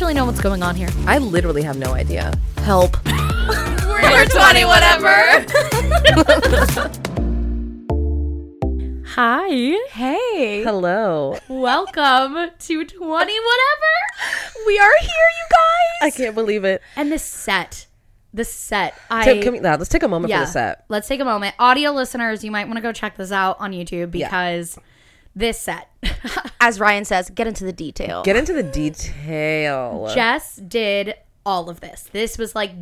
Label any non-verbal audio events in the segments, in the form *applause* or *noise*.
Actually know what's going on here? I literally have no idea. Help. We're *laughs* 20 whatever. Hi. Hey. Hello. Welcome to 20 whatever. We are here, you guys. I can't believe it. And the set. The set. I So, can we, now, let's take a moment for the set. Let's take a moment. Audio listeners, you might want to go check this out on YouTube because this set. *laughs* As Riayn says, get into the detail. Get into the detail. Jess did all of this. This was like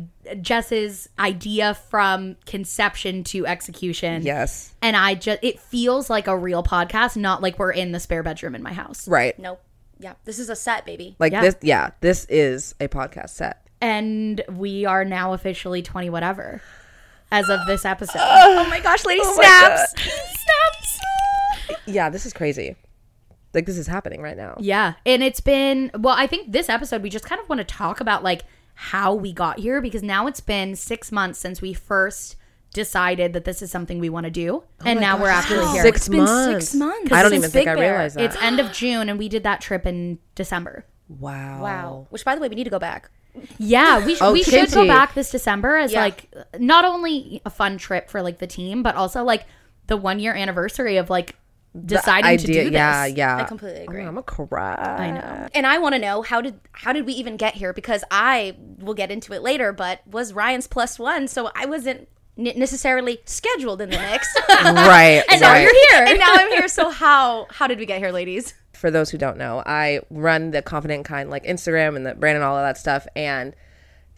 Jess's idea from conception to execution. yes. And I just, it feels like a real podcast, not like we're in the spare bedroom in my house. Right. nope. Yeah, this is a set, baby. Like Yeah. this. Yeah. This is a podcast set. And we are now officially 20 whatever as of this episode. *gasps* oh my gosh, lady oh snaps. Snaps. Yeah. This is crazy. Like this is happening right now. Yeah. And it's been, well, I think this episode, we just kind of want to talk about like how we got here because now it's been six months since we first decided that this is something we want to do. Oh and now we're actually here. Six It's been months. six months. I don't even think Big I Bear. realized that. It's end of *gasps* June and we did that trip in December. wow. Wow. Which, by the way, we need to go back. Yeah, we, sh- Oh, we should go back this December as Yeah. like not only a fun trip for like the team, but also like the one year anniversary of like deciding to do this. Yeah. Yeah. I completely agree. Oh, I'm a cry. I know. And I want to know how did how did we even get here? Because I will get into it later, but was Riayn's plus one, so I wasn't n- necessarily scheduled in the mix. *laughs* Right. *laughs* and now you're here. And now I'm here. So *laughs* how how did we get here, ladies? for those who don't know, I run the Confident Kind like Instagram and the brand and all of that stuff. And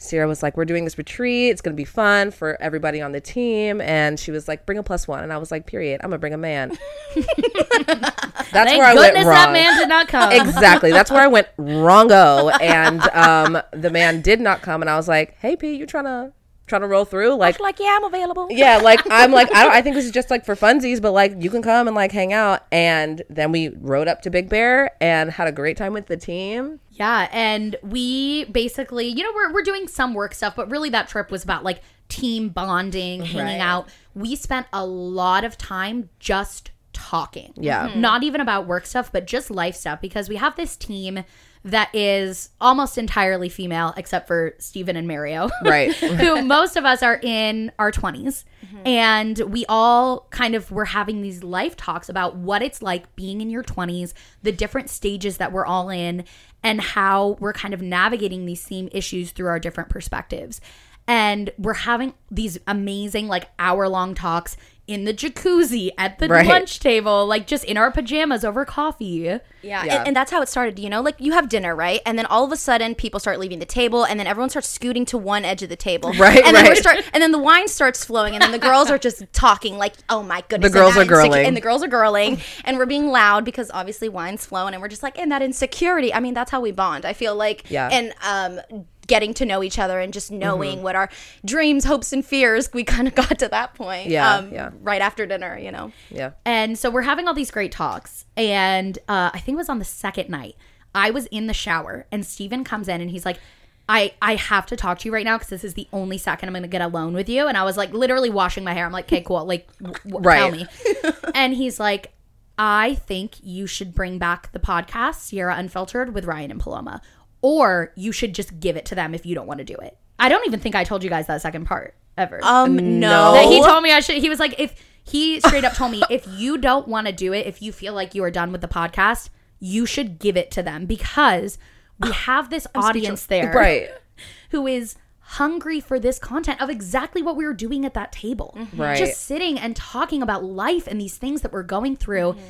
Sierra was like, "We're doing this retreat. It's gonna be fun for everybody on the team." And she was like, "Bring a plus one." And I was like, "Period. I'm gonna bring a man." *laughs* That's Thank where I went wrong. that man did not come. exactly. That's where I went *laughs* wrongo. And um, the man did not come. And I was like, "Hey, P, you trying to trying to roll through?" Like, Like, yeah, I'm available. *laughs* yeah, like I'm like I don't. I think this is just like for funsies, but like you can come and like hang out. And then we rode up to Big Bear and had a great time with the team. Yeah, and we basically, you know, we're we're doing some work stuff, but really that trip was about like team bonding, hanging Right. out. We spent a lot of time just talking. Yeah. Mhm. Not even about work stuff, but just life stuff because we have this team that is almost entirely female except for Stephen and Mario. *laughs* Right. who most of us are in our 20s mm-hmm. and we all kind of were having these life talks about what it's like being in your 20s the different stages that we're all in and how we're kind of navigating these same issues through our different perspectives and we're having these amazing like hour long talks in the jacuzzi at the Right. lunch table like just in our pajamas over coffee Yeah, Yeah. And, and that's how it started. You know, like you have dinner, right? And then all of a sudden, people start leaving the table, and then everyone starts scooting to one edge of the table, *laughs* Right, And then we start, and then the wine starts flowing, and then the girls are just *laughs* talking like, "Oh my goodness!" The girls are insecure- girling. and the girls are girling, and we're being loud because obviously wine's flowing, and we're just like, and that insecurity. I mean, that's how we bond. I feel like, Yeah. and um. Getting to know each other and just knowing Mm-hmm. what our dreams, hopes, and fears, we kind of *laughs* got to that point. Yeah, um, yeah. Right after dinner, you know. Yeah. And so we're having all these great talks. And uh, I think it was on the second night. I was in the shower and Stephen comes in and he's like, I, I have to talk to you right now because this is the only second I'm going to get alone with you. And I was like, literally washing my hair. I'm like, okay, cool. Like, w- w- Right. tell me. *laughs* and he's like, I think you should bring back the podcast, Sierra Unfiltered, with Riayn and Paloma. Or you should just give it to them if you don't want to do it. I don't even think I told you guys that second part. ever. Um, mm, No. that he told me I should. He was like, if he straight up told me, if *laughs* you don't want to do it, if you feel like you are done with the podcast, you should give it to them because we ah, have this audience there, Right. *laughs* who is hungry for this content of exactly what we were doing at that table. Mm-hmm. Right. Just sitting and talking about life and these things that we're going through. Mm-hmm.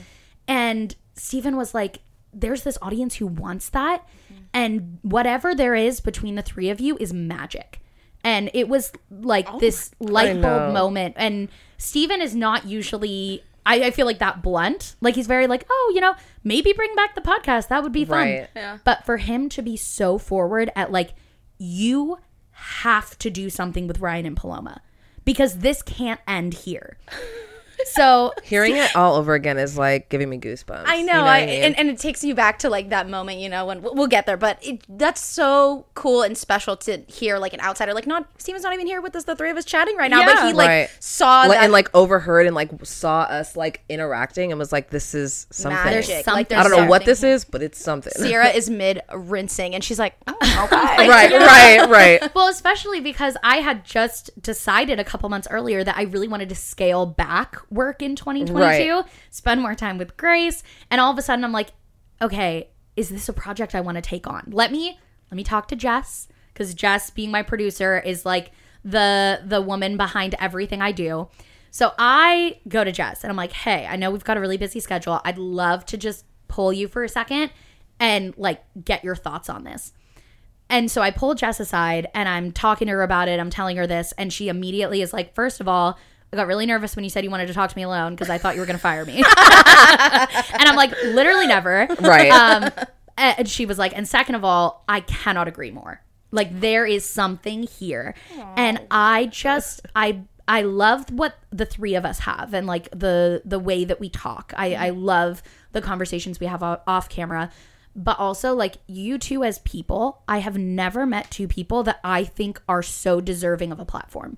And Stephen was like, there's this audience who wants that. And whatever there is between the three of you is magic. And it was like oh this light bulb moment. And Stephen is not usually. I, I feel like that blunt. Like he's very like, oh, you know, maybe bring back the podcast. That would be fun. Right. But for him to be so forward at like, you have to do something with Riayn and Paloma because this can't end here. *laughs* So *laughs* Hearing it all over again is like giving me goosebumps. I You know, what I, mean? and, and it takes you back to like that moment, you know, when we'll we'll get there. But it, that's so cool and special to hear, like an outsider, like not Stephen's not even here with us, the three of us chatting right now, but he like Right. saw Like- that and like overheard and like saw us like interacting and was like, "This is something." magic. something- Like I don't know what this is, but it's something. Sierra *laughs* is mid rinsing, and she's like, oh, okay, *laughs* right, right, right. Well, especially because I had just decided a couple months earlier that I really wanted to scale back work in 2022, Right. spend more time with Grace, and all of a sudden I'm like, okay, is this a project I want to take on? Let me let me talk to Jess cuz Jess being my producer is like the the woman behind everything I do. So I go to Jess and I'm like, "Hey, I know we've got a really busy schedule. I'd love to just pull you for a second and like get your thoughts on this." And so I pulled Jess aside and I'm talking to her about it. I'm telling her this. And she immediately is like, first of all, I got really nervous when you said you wanted to talk to me alone because I thought you were going to fire me. *laughs* and I'm like, literally never. Right. Um, and she was like, and second of all, I cannot agree more. Like there is something here. And I just, I, I love what the three of us have and like the the way that we talk. I, I love the conversations we have off camera but also like you two as people i have never met two people that i think are so deserving of a platform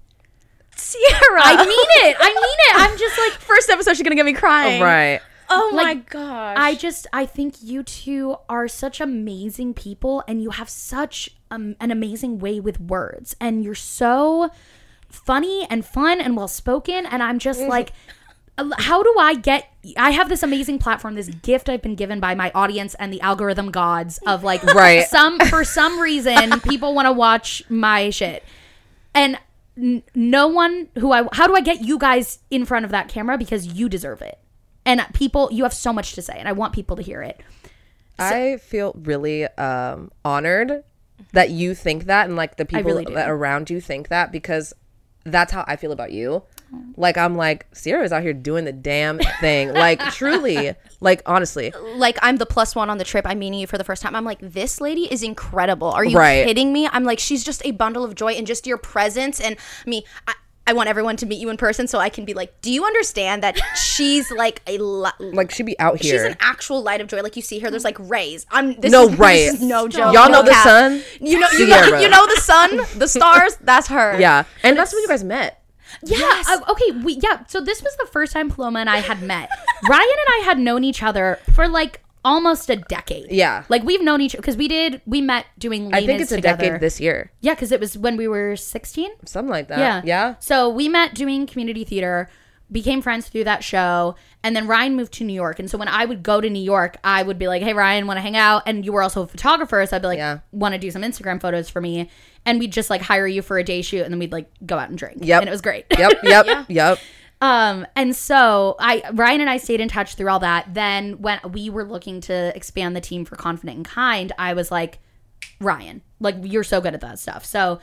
Sierra. i mean it i mean it i'm just like *laughs* first episode, she's gonna get me crying. right. Oh my Like, gosh. i just i think you two are such amazing people and you have such um, an amazing way with words and you're so funny and fun and well spoken and i'm just like *laughs* how do I get I have this amazing platform, this gift I've been given by my audience and the algorithm gods of like Right. some for some reason *laughs* people want to watch my shit. And n- no one who I how do I get you guys in front of that camera because you deserve it. And people you have so much to say and I want people to hear it. I feel really um, honored that you think that and like the people really that around you think that because that's how I feel about you. Like I'm like Sierra is out here doing the damn thing. like *laughs* truly, like honestly. like I'm the plus one on the trip. I'm meeting you for the first time. I'm like, this lady is incredible. Are you Right. kidding me? I'm like, she's just a bundle of joy and just your presence. And I mean, I, I want everyone to meet you in person so I can be like, do you understand that *laughs* she's like a li- Like she'd be out here. she's an actual light of joy. Like you see her, there's like rays. I'm this No, is, right. This is no joke. Y'all no know the cap. sun? You know, you know, you know the sun, the stars. That's her. yeah. And that's when you guys met. Yeah. Yes. uh, okay. We yeah. So this was the first time Paloma and I had met. *laughs* Riayn and I had known each other for like almost a decade. Yeah. Like we've known each because we did we met doing. I think it's a decade this year. Yeah, because it was when we were sixteen. Something like that. Yeah. Yeah. So we met doing community theater, became friends through that show, and then Riayn moved to New York. And so when I would go to New York, I would be like, "Hey, Riayn, want to hang out?" And you were also a photographer, so I'd be like, Yeah. "Want to do some Instagram photos for me?" And we'd just like hire you for a day shoot, and then we'd like go out and drink. Yep. And it was great. Yep. *laughs* Yep. Yep. Um, and so I Riayn and I stayed in touch through all that. Then when we were looking to expand the team for Confident and Kind, I was like, Riayn, like you're so good at that stuff. So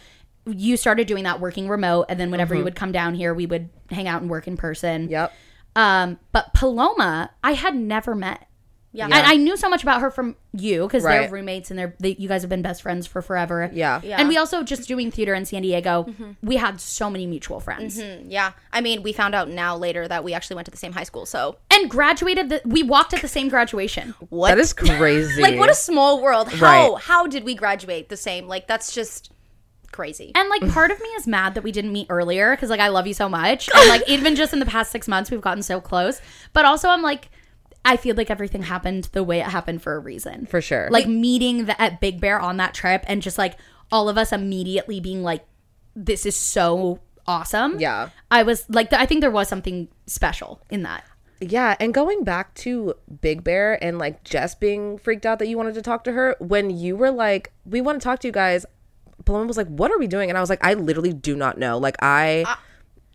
you started doing that working remote, and then whenever you would come down here, we would hang out and work in person. Yep. Um, but Paloma, I had never met. Yeah. And I knew so much about her from you because they're roommates and they're they, you guys have been best friends for forever. Yeah. Yeah. And we also just doing theater in San Diego. Mm-hmm. We had so many mutual friends. Mm-hmm. Yeah. I mean, we found out now later that we actually went to the same high school. So and graduated the we walked at the same graduation *laughs* what? That is *laughs* crazy. like what a small world. How Right. how did we graduate the same? Like that's just crazy. and like part of me is mad that we didn't meet earlier because like i love you so much *laughs* and like even just in the past six months we've gotten so close but also i'm like i feel like everything happened the way it happened for a reason For sure. like meeting the, at big bear on that trip and just like all of us immediately being like this is so awesome. Yeah. I was like, I think there was something special in that. Yeah, and going back to Big Bear and like Jess being freaked out that you wanted to talk to her, when you were like, we want to talk to you guys, Paloma was like, what are we doing? And I was like, I literally do not know. Like, I.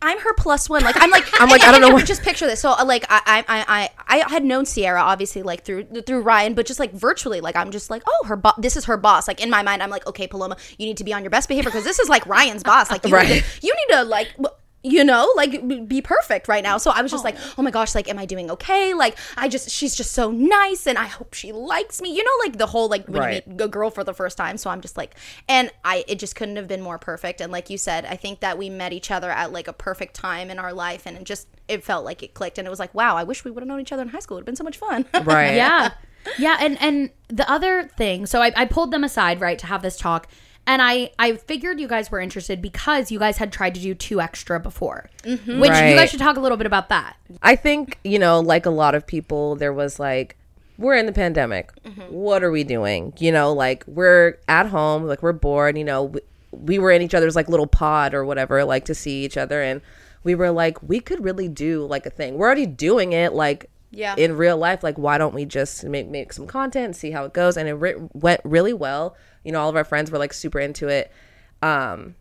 I'm her plus one. Like I'm like *laughs* I'm like, and- I don't know *laughs* what- Just picture this. So uh, like I I I I had known Sierra obviously like through through Riayn, but just like virtually, like I'm just like oh her bo- this is her boss. Like in my mind, I'm like okay Paloma, you need to be on your best behavior because this is like Riayn's boss. Like you need to, you need to like. w- You know, like be perfect right now. So I was just like, oh my gosh, like, am I doing okay? Like, I just, she's just so nice, and I hope she likes me. You know, like the whole like when Right. you meet a girl for the first time. So I'm just like, and I, it just couldn't have been more perfect. And like you said, I think that we met each other at like a perfect time in our life, and it just, it felt like it clicked. And it was like, wow, I wish we would have known each other in high school. It would have been so much fun. *laughs* Right. yeah yeah and and the other thing so I, I pulled them aside right to have this talk and i i figured you guys were interested because you guys had tried to do two extra before mm-hmm. which you guys should talk a little bit about that I think, you know, like a lot of people, there was like, we're in the pandemic. Mm-hmm. What are we doing? You know, like we're at home, like we're bored, you know, we, we were in each other's like little pod or whatever, like to see each other. And we were like, we could really do like a thing. We're already doing it like Yeah. in real life. Like, why don't we just make, make some content see how it goes? And it re- went really well. You know, all of our friends were like super into it. Um,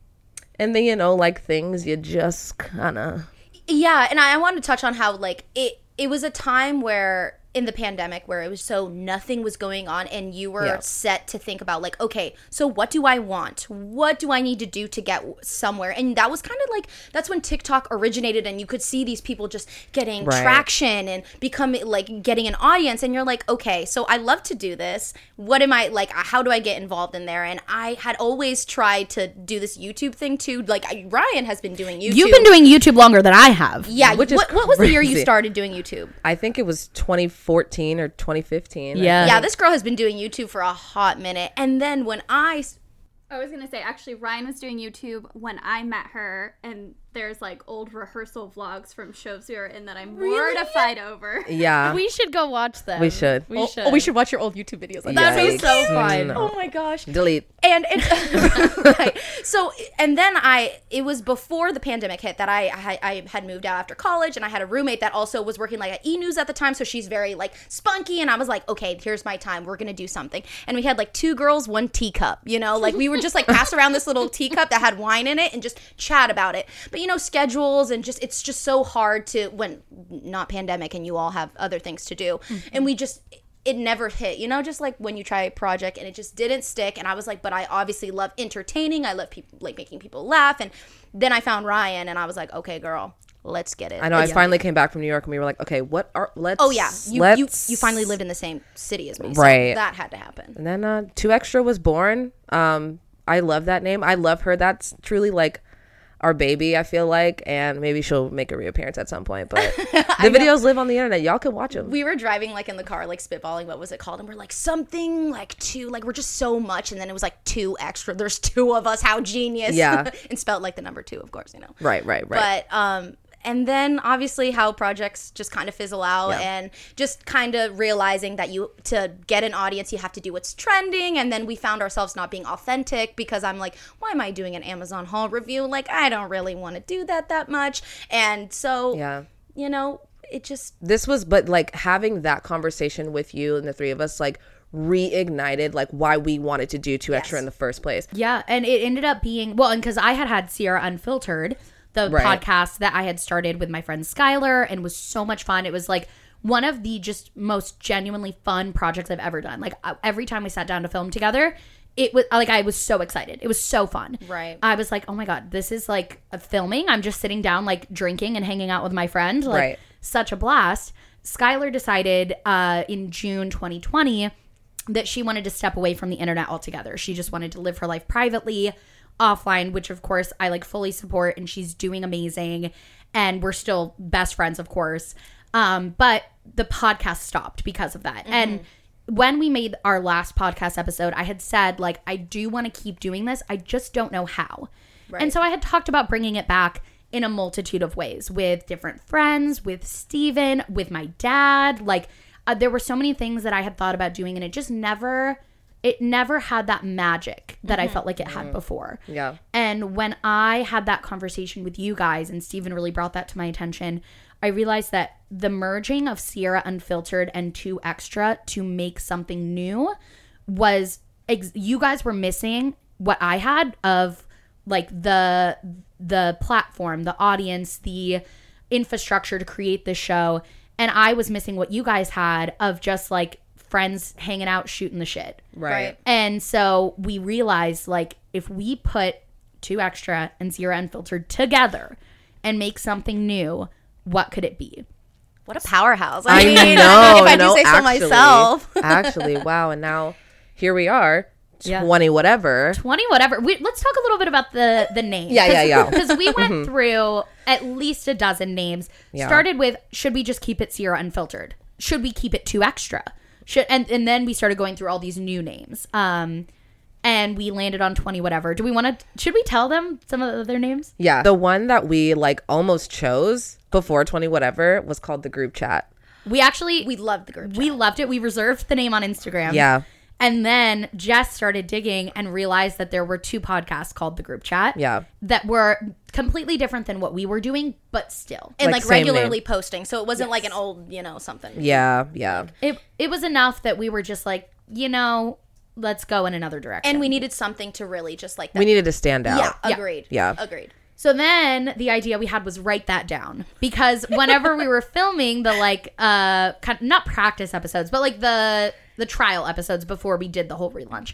and then, you know, like things you just kind of Yeah, and I, I wanted to touch on how like it it was a time where in the pandemic where it was so nothing was going on and you were Yeah. set to think about like okay so what do i want? What do i need to do to get somewhere? And that was kind of like that's when tiktok originated and you could see these people just getting Right. traction and becoming like getting an audience and you're like okay so i love to do this. What am i like uh, how do i get involved in there? And i had always tried to do this youtube thing too. Like I, riayn has been doing youtube you've been doing youtube longer than i have. Yeah, Which is what, what was the year you started doing YouTube? I think it was 2014 or 2015. Yeah. Yeah, this girl has been doing YouTube for a hot minute. And then when I I was gonna say actually Riayn was doing YouTube when I met her and there's like old rehearsal vlogs from shows we were in that I'm mortified over. Yeah. we should go watch them We should. we oh, should oh, we should watch your old YouTube videos. Like That'd be so fun. No. Oh my gosh. Delete. and it, *laughs* right. so and then i it was before the pandemic hit that I, I i had moved out after college and i had a roommate that also was working like at e-news at the time so she's very like spunky and i was like okay here's my time we're gonna do something and we had like two girls one teacup you know like we would just like pass around this little *laughs* teacup that had wine in it and just chat about it but you know schedules and just it's just so hard to when not pandemic and you all have other things to do and we just it never hit you know just like when you try a project and it just didn't stick and i was like but i obviously love entertaining i love people like making people laugh and then i found riayn and i was like okay girl let's get it I know. I finally came back from New York and we were like, okay, what are let's? oh yeah you, you let's, you finally lived in the same city as me so Right. that had to happen And then uh, Two Extra was born. Um, I love that name. I love her. That's truly like our baby. I feel like, and maybe she'll make a reappearance at some point. But *laughs* the videos live on the internet. Y'all can watch them. we were driving like in the car like spitballing what was it called and we're like something like two like we're just so much and then it was like two extra there's two of us how genius Yeah. *laughs* and spelled like the number two of course you know right, right, right. But um and then obviously how projects just kind of fizzle out Yeah. and just kind of realizing that you to get an audience you have to do what's trending. And then we found ourselves not being authentic because I'm like why am I doing an Amazon haul review? Like I don't really want to do that that much. And so yeah. you know it just this was but like having that conversation with you and the three of us like reignited like why we wanted to do two extra in the first place. Yeah, and it ended up being well, and because I had had Sierra Unfiltered, the Right. podcast that I had started with my friend Skylar, and was so much fun. It was like one of the just most genuinely fun projects I've ever done. Like every time we sat down to film together, it was like I was so excited. It was so fun. Right. I was like, oh my god, this is like a filming. I'm just sitting down, like drinking and hanging out with my friend. Like Right. such a blast. Skylar decided uh, in June 2020 that she wanted to step away from the internet altogether. She just wanted to live her life privately, offline, which of course I like fully support and she's doing amazing and we're still best friends of course. Um but the podcast stopped because of that. And when we made our last podcast episode, I had said like I do want to keep doing this. I just don't know how. And so I had talked about bringing it back in a multitude of ways with different friends, with Stephen, with my dad. Like, uh, there were so many things that I had thought about doing, and it just never, it never had that magic that I mm-hmm. felt like it had mm. before. Yeah. And when I had that conversation with you guys, and Stephen really brought that to my attention, I realized that the merging of Sierra Unfiltered and Two Extra to make something new was ex- you guys were missing what I had of like the the platform, the audience, the infrastructure to create the show, and I was missing what you guys had of just like friends hanging out shooting the shit. Right. And so we realized like if we put two extra and Sierra unfiltered together and make something new, what could it be? What a powerhouse. I mean, know. If I no, do say so myself. *laughs* actually, wow. And now here we are, Yeah. 20 whatever. 20 whatever. We, let's talk a little bit about the the name Yeah, yeah, yeah. Because we went mm-hmm. through at least a dozen names. Yeah. Started with should we just keep it Sierra unfiltered? Should we keep it two extra? Should and and then we started going through all these new names. Um and we landed on 20 whatever. Do we want to should we tell them some of the other names? Yeah. The one that we like almost chose before 20 whatever was called the group chat. We actually We loved the group. we loved it. We reserved the name on Instagram. Yeah. And then Jess started digging and realized that there were two podcasts called the group chat. Yeah. That were completely different than what we were doing, but still. and like, like, regularly name. posting. So it wasn't like an old, you know, something. Yeah. Yeah. It it was enough that we were just like, you know, let's go in another direction. And we needed something to really just like that. We needed to stand out. yeah, Yeah. agreed. Yeah. Agreed. So then the idea we had was write that down because whenever we were *laughs* filming the like uh kind not practice episodes but like the the trial episodes before we did the whole relaunch.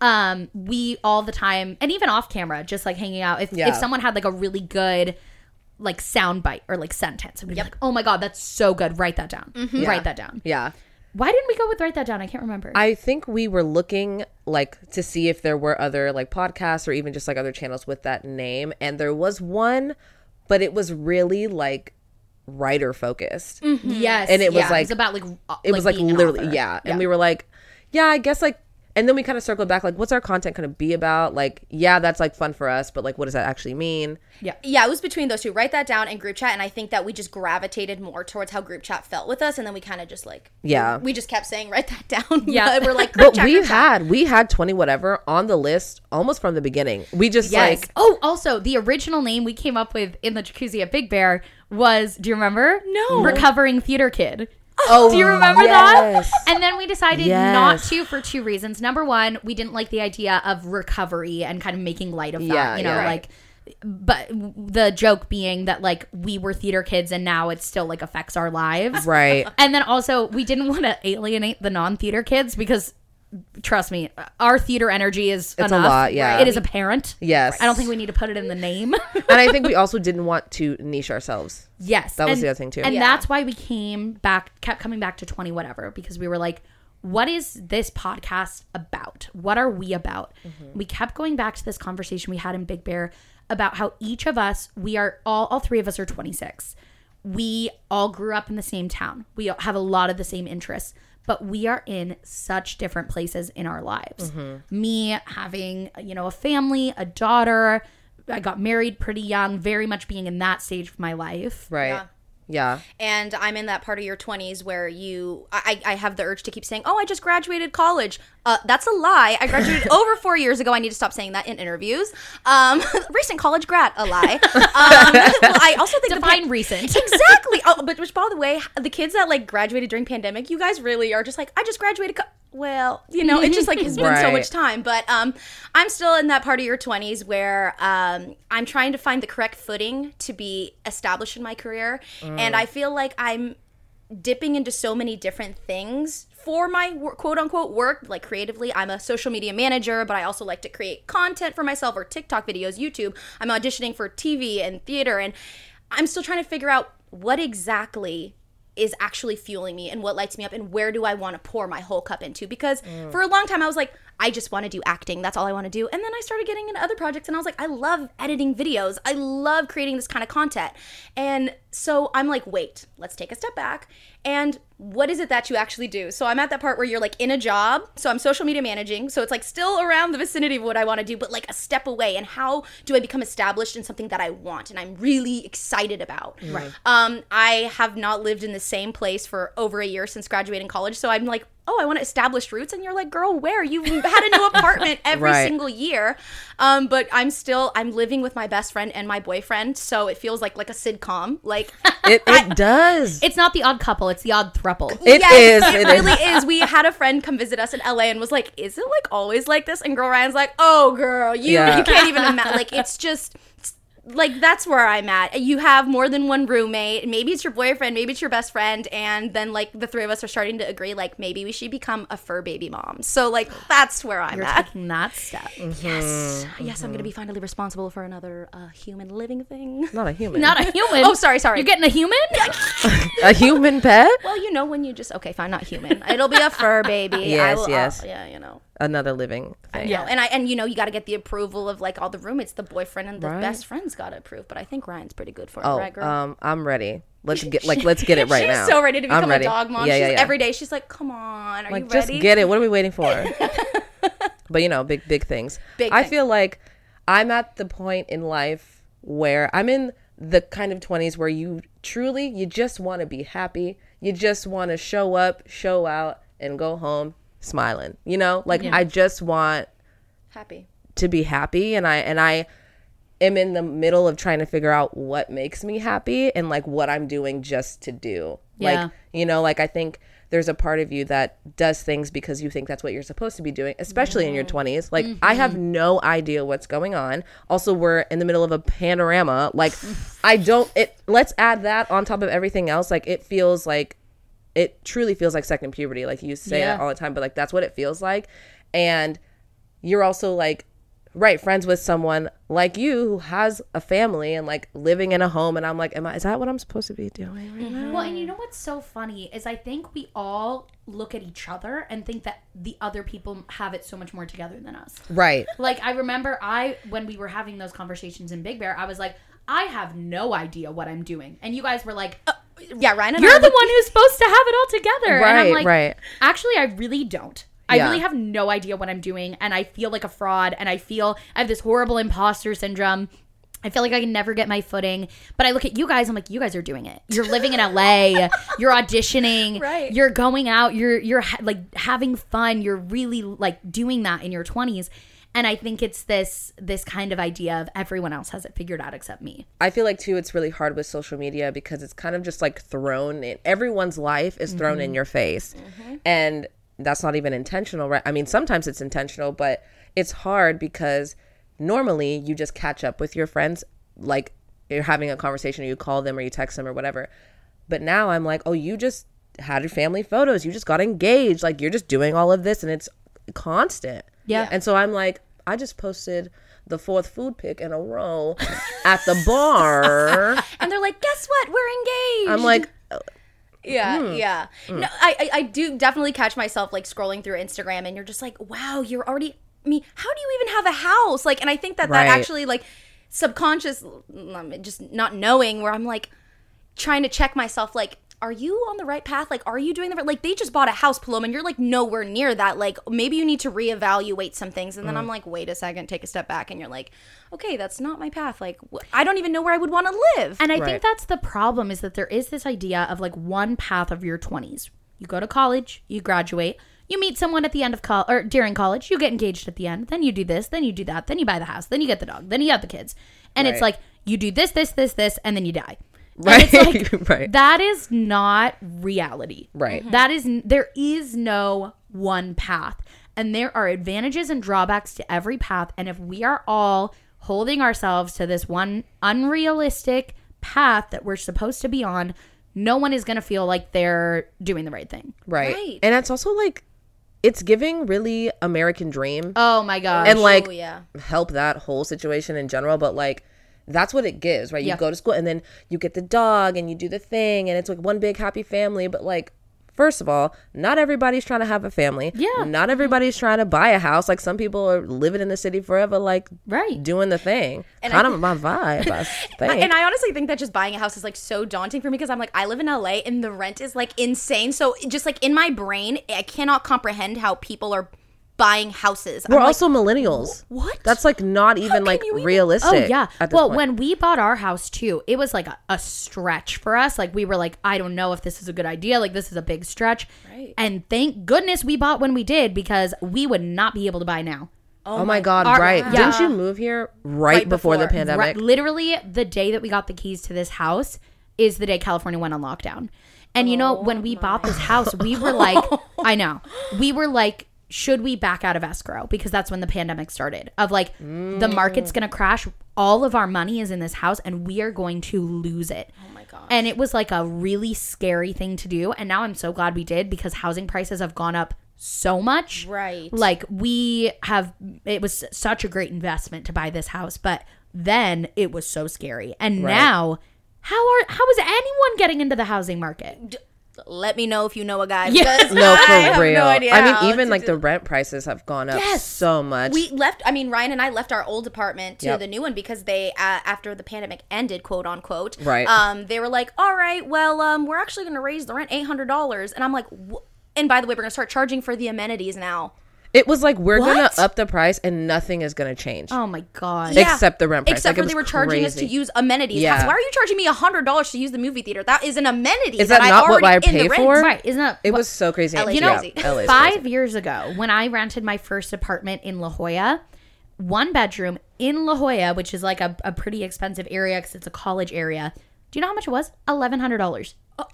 Um we all the time and even off camera just like hanging out. If Yeah. if someone had like a really good like sound bite or like sentence we'd be like oh my god that's so good. Write that down. Write that down. Yeah. why didn't we go with write that down I can't remember. I think we were looking like to see if there were other like podcasts or even just like other channels with that name. And there was one, but it was really like writer focused. yes And it was yeah, like- it was about like uh, It was like literally, author. yeah. And we were like, yeah, I guess like, and then we kind of circled back like, what's our content going to be about? Like, yeah, that's like fun for us, but like, what does that actually mean? yeah Yeah, it was between those two. Write that down and group chat. And I think that we just gravitated more towards how group chat felt with us. And then we kind of just like, Yeah. we just kept saying, write that *laughs* down. Yeah. we're like, *laughs* group But chat, we group chat. had we had twenty whatever on the list almost from the beginning. We just Yes. like oh, also the original name we came up with in the jacuzzi at Big Bear was. Do you remember? No. Recovering theater kid. *laughs* oh, Do you remember yes. that? And then we decided not to for two reasons. Number one, we didn't like the idea of recovery and kind of making light of that. Yeah, you know, yeah. like. But the joke being that like we were theater kids and now it still like affects our lives. Right. *laughs* And then also we didn't want to alienate the non-theater kids because trust me, our theater energy is It's a lot, yeah. It is apparent. Yes. I don't think we need to put it in the name. *laughs* and I think we *laughs* also didn't want to niche ourselves. yes. That was And- the other thing, too. And Yeah. that's why we came back kept coming back to 20 whatever because we were like what is this podcast about? What are we about? Mm-hmm. We kept going back to this conversation we had in Big Bear about how each of us, we are all all three of us are 26. We all grew up in the same town. We have a lot of the same interests, but we are in such different places in our lives. Mm-hmm. Me having, you know, a family, a daughter, I got married pretty young, very much being in that stage of my life. Right. Yeah. Yeah. and I'm in that part of your 20s where you, I, I have the urge to keep saying, "Oh, I just graduated college." Uh, that's a lie. I graduated *laughs* over four years ago. I need to stop saying that in interviews. Um, *laughs* recent college grad, a lie. Um, *laughs* well, I also think Define pan- recent. exactly. Oh, but which, by the way, the kids that like graduated during pandemic, you guys really are just like, I just graduated. Co-. Well, you know, it just like has been so much time. But um, I'm still in that part of your 20s where um, I'm trying to find the correct footing to be established in my career, and I feel like I'm dipping into so many different things for my quote unquote work like creatively i'm a social media manager but i also like to create content for myself or tiktok videos youtube. I'm auditioning for tv and theater and i'm still trying to figure out what exactly is actually fueling me and what lights me up and where do i want to pour my whole cup into? Because mm. for a long time i was like i just want to do acting that's all i want to do. And then i started getting into other projects and i was like i love editing videos. I love creating this kind of content. And so i'm like wait let's take a step back. And what is it that you actually do? So i'm at that part where you're like in a job. So i'm social media managing. So it's like still around the vicinity of what i want to do but like a step away. And how do i become established in something that i want and i'm really excited about? Right. Um i have not lived in the same place for over a year since graduating college. So i'm like oh, I want to establish roots. And you're like, girl, where? You've had a new *laughs* apartment every Right. single year. Um, but I'm still, I'm living with my best friend and my boyfriend. So it feels like like a sitcom. Like, *laughs* It, it does. It's not the odd couple, it's the odd thruple. It yes, is, It, it is. really is. We had a friend come visit us in LA and was like, "Is it like always like this?" And girl Riayn's like, "Oh, girl, you Yeah. you can't even imagine. Like it's just." Like that's where I'm at. You have more than one roommate. Maybe it's your boyfriend, maybe it's your best friend, and then like the three of us are starting to agree. Like maybe we should become a fur baby mom. So like that's where I'm You're at. taking that step. *laughs* Mm-hmm. Yes, yes, I'm gonna be finally responsible for another uh, human living thing. not a human. Not a human. Oh, sorry, sorry. You're getting a human? *laughs* a human pet. Well, you know when you just okay, fine, not human. It'll be a fur baby. *laughs* I Yes, will- yes. uh, yeah, you know. Another living thing. Yeah, and I and you know you got to get the approval of like all the roommates, the boyfriend and the Right. best friends got to approve. But I think Riayn's pretty good for it, Oh, right, girl? um, I'm ready. Let's *laughs* get like let's get it right she's now. so ready to I'm become a dog mom. Yeah, yeah, yeah. every day. She's like, "Come on, are like you just get it. What are we waiting for? *laughs* but you know, big big things. Big I things. feel like I'm at the point in life where I'm in the kind of 20s where you truly you just want to be happy. You just want to show up, show out and go home smiling. You know? Like I just want Happy. to be happy and I and I am in the middle of trying to figure out what makes me happy and like what I'm doing just to do. Yeah. Like, you know, like I think there's a part of you that does things because you think that's what you're supposed to be doing, especially in your 20s. Like I have mm-hmm. no idea what's going on. Also, we're in the middle of a panorama. Like I don't it let's add that on top of everything else. Like it feels like it truly feels like second puberty. Like you say Yeah. it all the time, but like that's what it feels like. And you're also like right friends with someone like you who has a family and like living in a home and i'm like am i is that what i'm supposed to be doing right mm-hmm. now Well, and you know what's so funny is I think we all look at each other and think that the other people have it so much more together than us. right *laughs* Like I remember I when we were having those conversations in Big Bear, I was like, I have no idea what I'm doing. And you guys were like, uh, Yeah, Riayn and You're I the one who's supposed to have it all together. and I'm Right, like, right. Actually, I really don't. I Yeah. really have no idea what I'm doing, and I feel like a fraud, and I feel I have this horrible imposter syndrome. I feel like I can never get my footing. But I look at you guys, I'm like, you guys are doing it. You're living in LA. *laughs* You're auditioning. Right. You're going out. You're you're ha- like having fun. You're really like doing that in your 20s. And I think it's this this kind of idea of everyone else has it figured out except me. i feel like too it's really hard with social media because it's kind of just like thrown in everyone's life is thrown in mm-hmm. your face. Mm-hmm. And that's not even intentional right? I mean sometimes it's intentional but it's hard because normally you just catch up with your friends like you're having a conversation or you call them or you text them or whatever. But now i'm like oh you just had your family photos. You just got engaged. Like you're just doing all of this and it's constant Yeah. and so i'm like i just posted the fourth food pic in a row at the bar *laughs* and they're like, "Guess what? We're engaged." i'm like Yeah, Hmm. yeah. No, I, I I do definitely catch myself like scrolling through Instagram, and you're just like, wow, you're already. I mean, how do you even have a house? Like, and I think that Right. that actually like subconscious, um, just not knowing where I'm like trying to check myself, like. Are you on the right path? Like, are you doing the right? Like, they just bought a house, Paloma, and you're like nowhere near that. Like, maybe you need to reevaluate some things. And then Mm. I'm like, wait a second, take a step back, and you're like, okay, that's not my path. Like, wh- I don't even know where I would want to live. And I Right. think that's the problem is that there is this idea of like one path of your 20s. You go to college, you graduate, you meet someone at the end of college or during college, you get engaged at the end, then you do this, then you do that, then you buy the house, then you get the dog, then you have the kids. And it's like you do this, this, this, this, and then you die. And Right. it's like, *laughs* Right. That is not reality. Right. That is there is no one path. And there are advantages and drawbacks to every path. And if we are all holding ourselves to this one unrealistic path that we're supposed to be on, no one is going to feel like they're doing the right thing. right. Right. and it's also like it's giving really american dream Oh my gosh. and like oh, yeah. help that whole situation in general but like that's what it gives right you Yeah. go to school and then you get the dog and you do the thing and it's like one big happy family but like first of all not everybody's trying to have a family Yeah. not everybody's trying to buy a house like some people are living in the city forever like Right. doing the thing And kind I- of my vibe I *laughs* think. And I honestly think that just buying a house is like so daunting for me because I'm like, I live in LA and the rent is like insane. So just like in my brain, I cannot comprehend how people are buying houses. We're I'm like, also millennials. what? That's like not even like even- realistic. Oh yeah. Well, point. when we bought our house too, it was like a, a stretch for us. Like we were like, I don't know if this is a good idea. Like this is a big stretch. Right. And thank goodness we bought when we did because we would not be able to buy now. oh, oh my god, our- right? yeah. Didn't you move here right, before, the pandemic? Right, literally, the day that we got the keys to this house is the day California went on lockdown. And you know, when we bought this oh house, we were *laughs* like, I know, we were like, should we back out of escrow? Because that's when the pandemic started. Of like, the market's gonna crash. All of our money is in this house, and we are going to lose it. Oh my god! And it was like a really scary thing to do. And now I'm so glad we did because housing prices have gone up so much. Right. Like we have it was such a great investment to buy this house, but then it was so scary. And now how are how is anyone getting into the housing market? Let me know if you know a guy. Because *laughs* no, for I have real. No idea I mean, even like the rent prices have gone up Yes. so much. we left. I mean, Ryan and I left our old apartment to Yep. the new one because they, uh, after the pandemic ended, quote unquote, Right. Um, they were like, "All right, well, um, we're actually going to raise the rent eight hundred dollars," and I'm like, "Wh- and by the way, we're going to start charging for the amenities now. It was like we're gonna up the price and nothing is gonna change. Oh my god. Yeah. Except the rent price. Except Like, for they were charging us to use amenities. Yeah. Why are you charging me hundred dollars to use the movie theater? That is an amenity. Is that I not what already I in pay for? Right, isn't that It what- was so crazy. LA 's you know, crazy. Five years ago, when I rented my first apartment in La Jolla, one bedroom in La Jolla, which is like a, a pretty expensive area because it's a college area. Do you know how much it was? Eleven hundred dollars. Oh.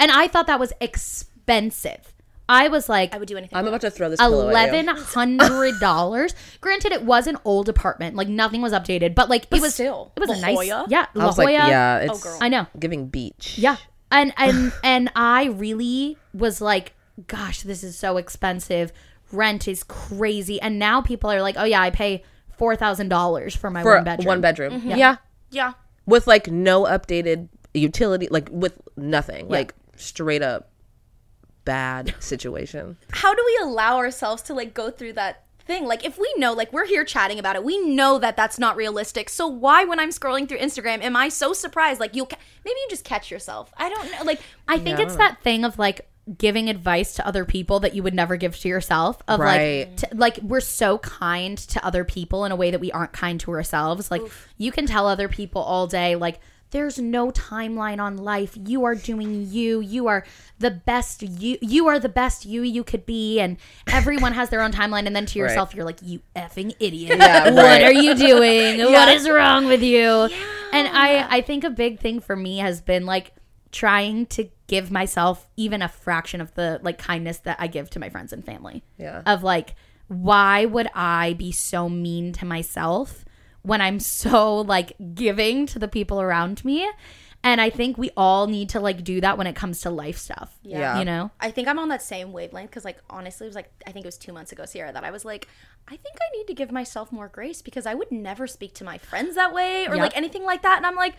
And I thought that was expensive. I was like, I would do anything. I'm about to throw this pillow at eleven you. hundred dollars. *laughs* Granted, it was an old apartment, like nothing was updated, but like it was still, it was La a nice, Jolla? yeah, I La was like, Jolla. yeah, oh, it's girl. I know. giving beach. Yeah. *laughs* And and and I really was like, gosh, this is so expensive. Rent is crazy. And now people are like, oh yeah, I pay four thousand dollars for my for one bedroom. One bedroom. Mm-hmm. Yeah. yeah. with like no updated utility, like with nothing, like straight up bad situation. how do we allow ourselves to like go through that thing like if we know like we're here chatting about it we know that that's not realistic so why when i'm scrolling through instagram am i so surprised like you'll ca- maybe you just catch yourself i don't know like I think it's that thing of like giving advice to other people that you would never give to yourself. Of Right. like, t- like we're so kind to other people in a way that we aren't kind to ourselves. Like you can tell other people all day, like there's no timeline on life. You are doing you. You are the best you. You are the best you you could be, and everyone has their own timeline. And then to yourself, you're like, you effing idiot. Yeah, *laughs* what are you doing? *laughs* What is wrong with you? And I, I think a big thing for me has been like trying to give myself even a fraction of the like kindness that I give to my friends and family. Yeah. Of like, why would I be so mean to myself when I'm so like giving to the people around me? And I think we all need to like do that when it comes to life stuff. Yeah. You know? i think i'm on that same wavelength because like honestly it was like i think it was two months ago sierra that i was like i think i need to give myself more grace because i would never speak to my friends that way or Yep. like anything like that and i'm like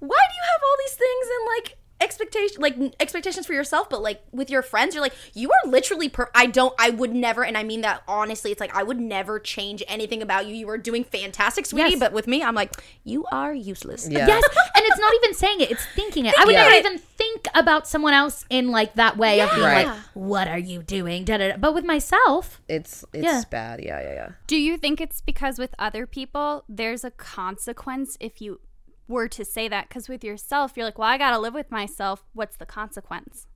why do you have all these things and like expectation like expectations for yourself but like with your friends you're like you are literally per i don't i would never and i mean that honestly it's like i would never change anything about you you are doing fantastic sweetie Yes. but with me i'm like you are useless Yeah. Yes, *laughs* and it's not even saying it; it's thinking it. I would Yeah. never even think about someone else in like that way of being Right. like, "What are you doing?" Da, da, da. But with myself, It's it's Yeah. bad. Yeah, yeah, yeah. Do you think it's because with other people, there's a consequence if you were to say that? Because with yourself, you're like, well, I got to live with myself. What's the consequence?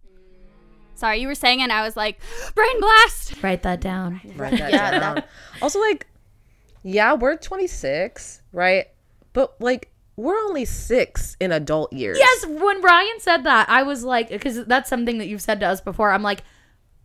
Sorry, you were saying, and I was like, *gasps* brain blast. write that down. Write that down. Also, like, yeah, we're 26, right? But like, we're only six in adult years. Yes, when Riayn said that, I was like, because that's something that you've said to us before. I'm like,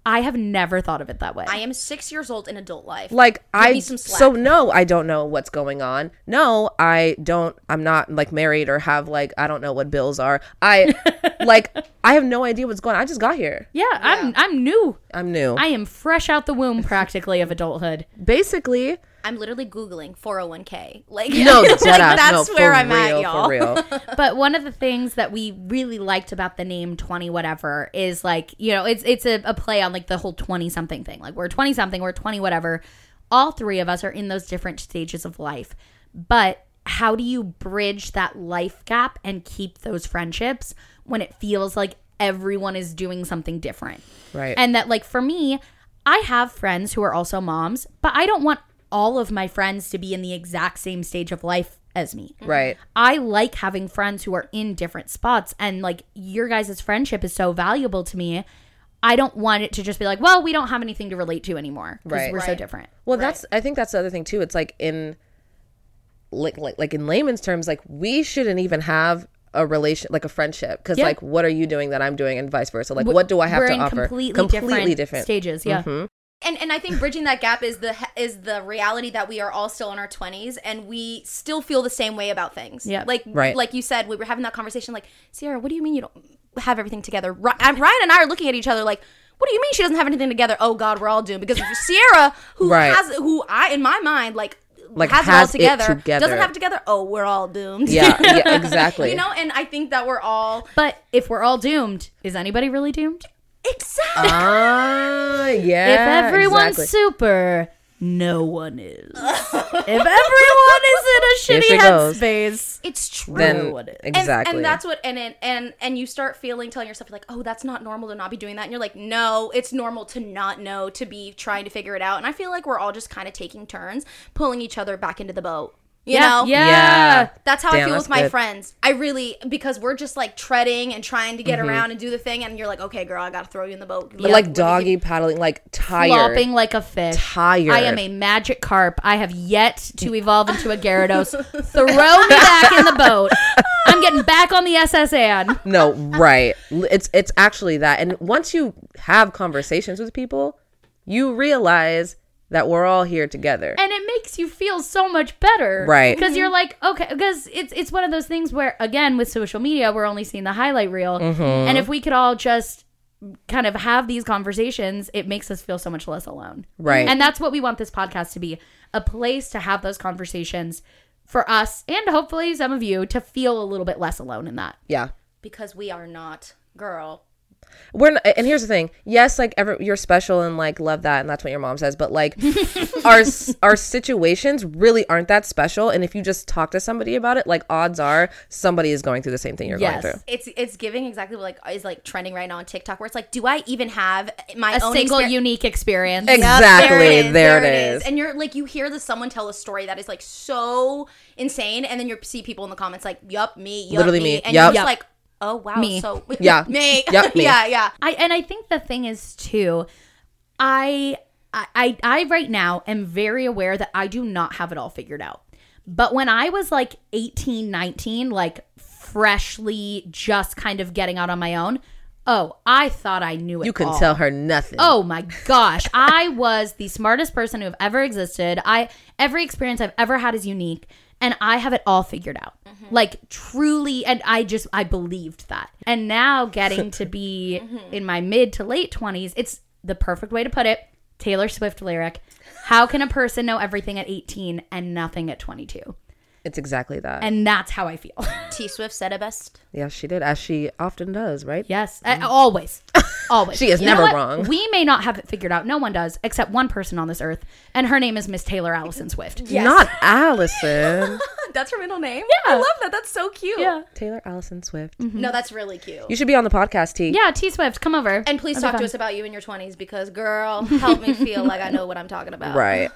I have never thought of it that way. i am six years old in adult life Like I me some slack. so no, I don't know what's going on. No, I don't I'm not like married or have like I don't know what bills are. I *laughs* like I have no idea what's going on. I just got here. yeah, I'm I'm new. I'm new. I am fresh out the womb, practically of adulthood. Basically, I'm literally googling 401k. Like no, *laughs* like, that's no, where I'm real, at, y'all. For real. *laughs* but one of the things that we really liked about the name 20 whatever is like you know it's it's a, a play on like the whole 20 something thing like we're 20 something we're 20 whatever all three of us are in those different stages of life but how do you bridge that life gap and keep those friendships when it feels like everyone is doing something different Right. and that like for me I have friends who are also moms, but I don't want all of my friends to be in the exact same stage of life as me. Mm-hmm. Right. I like having friends who are in different spots and like your guys' friendship is so valuable to me. I don't want it to just be like, well, we don't have anything to relate to anymore because Right. we're so different. Well, that's I think that's the other thing too. It's like in like like, like in layman's terms, like we shouldn't even have a relation like a friendship because Yeah. like what are you doing that I'm doing and vice versa. Like what do I have We're to in offer? completely, different, stages. Yeah. Mm-hmm. And and I think bridging that gap is the is the reality that we are all still in our 20s and we still feel the same way about things. Yeah. Like Right. like you said we were having that conversation like, "Sierra, what do you mean you don't have everything together?" Ry- and Riayn and I are looking at each other like, "What do you mean she doesn't have anything together?" Oh god, we're all doomed because *laughs* Sierra who Right. has who I in my mind like Like, has, has it it all together, together. doesn't have it together. Oh, we're all doomed. Yeah, *laughs* yeah, exactly. you know, and I think that we're all But if we're all doomed, is anybody really doomed? Exactly Ah, yeah. if everyone's exactly. super, no one is. *laughs* if everyone is in a shitty headspace, it's true. then what it- And- exactly. And, that's what and and and and you start feeling telling yourself like, oh, that's not normal to not be doing that. And you're like, no, it's normal to not know, to be trying to figure it out. And I feel like we're all just kind of taking turns, pulling each other back into the boat. You yeah, know? yeah. Yeah. That's how I feel that's with my good. friends. I really because we're just like treading and trying to get Mm-hmm. around and do the thing, and you're like, okay, girl, I gotta throw you in the boat. But like doggy paddling, like tired. flopping like a fish. Tired. I am a Magikarp. I have yet to *laughs* evolve into a Gyarados. *laughs* Throw me back in the boat. I'm getting back on the SS Anne. *laughs* No, right. It's it's actually that. And once you have conversations with people, you realize that we're all here together. And it makes you feel so much better. Right. Because you're like, okay, because it's it's one of those things where again with social media, we're only seeing the highlight reel. Mm-hmm. And if we could all just kind of have these conversations, it makes us feel so much less alone. Right. And that's what we want this podcast to be. A place to have those conversations for us and hopefully some of you to feel a little bit less alone in that. yeah. because we are not girl. We're not, and here's the thing. Yes, like ever you're special and like love that and that's what your mom says, but like *laughs* our our situations really aren't that special and if you just talk to somebody about it, like odds are somebody is going through the same thing you're Yes. going through. It's it's giving exactly what like is like trending right now on TikTok, where it's like, do I even have my A own single exper- unique experience. Yep, Exactly. There it is. And you're like, you hear the someone tell a story that is like so insane, and then you see people in the comments like, "Yup, me, yup, Literally me," me, and yup. you're just Yup. like, "Oh wow, Me. so *laughs* Yeah. me, *laughs* Yup, me. *laughs* yeah, yeah." I and I think the thing is too, I I I I right now am very aware that I do not have it all figured out. But when I was like 18, 19, like freshly just kind of getting out on my own, oh, I thought I knew it. You can all. tell her nothing. Oh my gosh, I was the smartest person who have ever existed. I every experience I've ever had is unique and I have it all figured out. Mm-hmm. Like truly and I just I believed that. And now getting to be *laughs* mm-hmm. in my mid to late 20s, it's the perfect way to put it. Taylor Swift lyric. How can a person know everything at 18 and nothing at 22? It's exactly that. And that's how I feel. T *laughs* Swift said it best. yeah, she did as she often does, right? Yes, uh, always, *laughs* always. She is You never wrong. We may not have it figured out. No one does, except one person on this earth, and her name is Miss Taylor Alison Swift. Not Alison. *laughs* That's her middle name. Yeah. I love that. That's so cute. Yeah, Taylor Alison Swift. No, that's really cute. You should be on the podcast, T. yeah. T Swift, come over. and please That'd talk be to us about you in your 20s because, girl, help me feel like I know what I'm talking about. Right.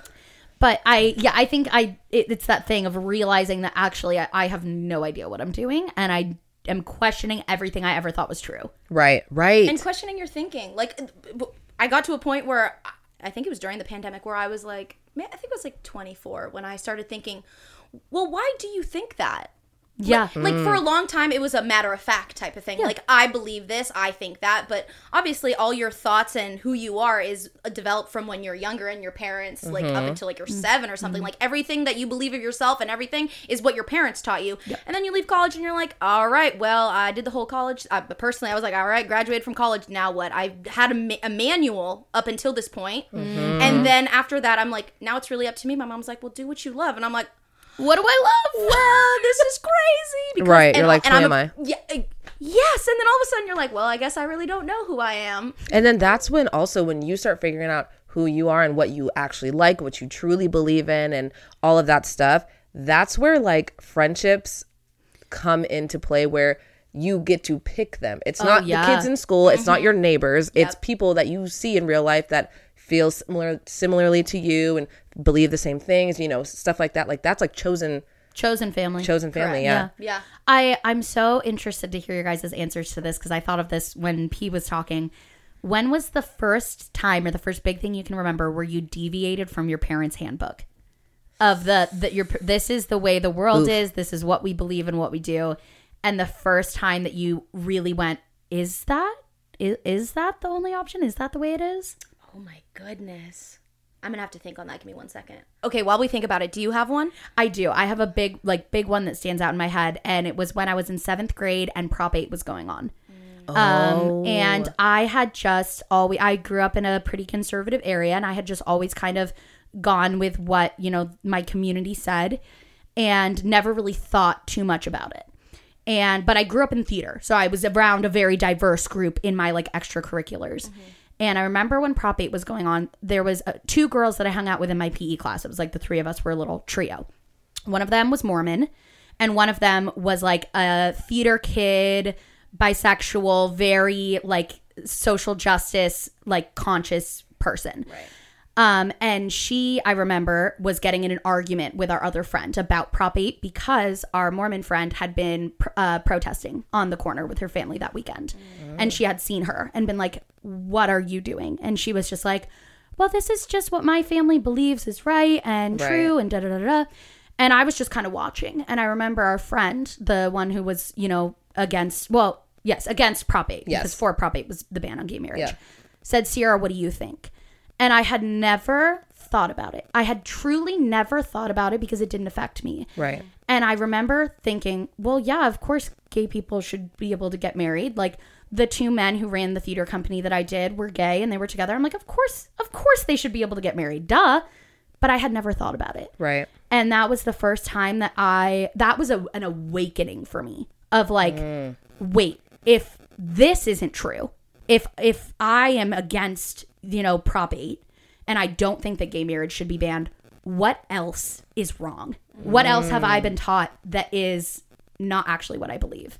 But I, yeah, I think I. It, it's that thing of realizing that actually I, I have no idea what I'm doing, and I am questioning everything I ever thought was true. Right. Right. and questioning your thinking. Like, I got to a point where I think it was during the pandemic where I was like, man, I think it was like 24 when I started thinking, well, why do you think that? Yeah, Like for a mm. long time, it was a matter of fact type of thing. Like I believe this, I think that, but obviously, all your thoughts and who you are is uh, developed from when you're younger and your parents, like up mm-hmm. until like you're mm. seven or something. Mm-hmm. Like everything that you believe of yourself and everything is what your parents taught you. And then you leave college and you're like, all right, well, I did the whole college. Uh, but personally, I was like, all right, graduated from college. Now what? I had a, ma- a manual up until this point. Mm-hmm. and then after that, I'm like, now it's really up to me. My mom's like, well, do what you love, and I'm like what do I love? well, this is crazy. *laughs* Because, Right, you're and- like, who I'm am I? Yeah, uh, yes. And then all of a sudden you're like, well, I guess I really don't know who I am. And then that's when also when you start figuring out who you are and what you actually like, what you truly believe in and all of that stuff, that's where like friendships come into play where you get to pick them. It's not yeah. the kids in school, it's not your neighbors, it's people that you see in real life that feel similar similarly to you and believe the same things, you know, stuff like that. Like that's like chosen Chosen family. chosen family, yeah. Yeah. I I'm so interested to hear your guys' answers to this because I thought of this when P was talking. When was the first time or the first big thing you can remember where you deviated from your parents' handbook of the that your this is the way the world is, this is what we believe and what we do, and the first time that you really went, is that is, is that the only option? Is that the way it is? Oh my goodness. I'm gonna have to think on that. Give me one second. Okay, while we think about it, do you have one? I do. I have a big, like, big one that stands out in my head, and it was when I was in seventh grade and Prop Eight was going on. Um, and I had just always, I grew up in a pretty conservative area, and I had just always kind of gone with what you know my community said, and never really thought too much about it. And but I grew up in theater, so I was around a very diverse group in my like extracurriculars. And I remember when Prop 8 was going on, there was uh, two girls that I hung out with in my PE class. It was like the three of us were a little trio. One of them was Mormon, and one of them was like a theater kid, bisexual, very like social justice, like conscious person. Right. Um, and she, I remember, was getting in an argument with our other friend about Prop 8 because our Mormon friend had been pr- uh, protesting on the corner with her family that weekend. And she had seen her and been like, What are you doing? And she was just like, Well, this is just what my family believes is right and Right. true and da da da da. And I was just kind of watching. And I remember our friend, the one who was, you know, against, well, yes, against Prop 8, Yes. because for Prop 8 was the ban on gay marriage, Yeah. said, Sierra, what do you think? And I had never thought about it. I had truly never thought about it because it didn't affect me. Right. And I remember thinking, well, yeah, of course, gay people should be able to get married. Like the two men who ran the theater company that I did were gay and they were together. I'm like, of course, of course they should be able to get married. Duh. But I had never thought about it. Right. And that was the first time that I, that was a, an awakening for me of like, mm. wait, if this isn't true, if, if I am against, you know, Prop 8 and I don't think that gay marriage should be banned, what else is wrong? What else have I mm. been taught that is not actually what I believe?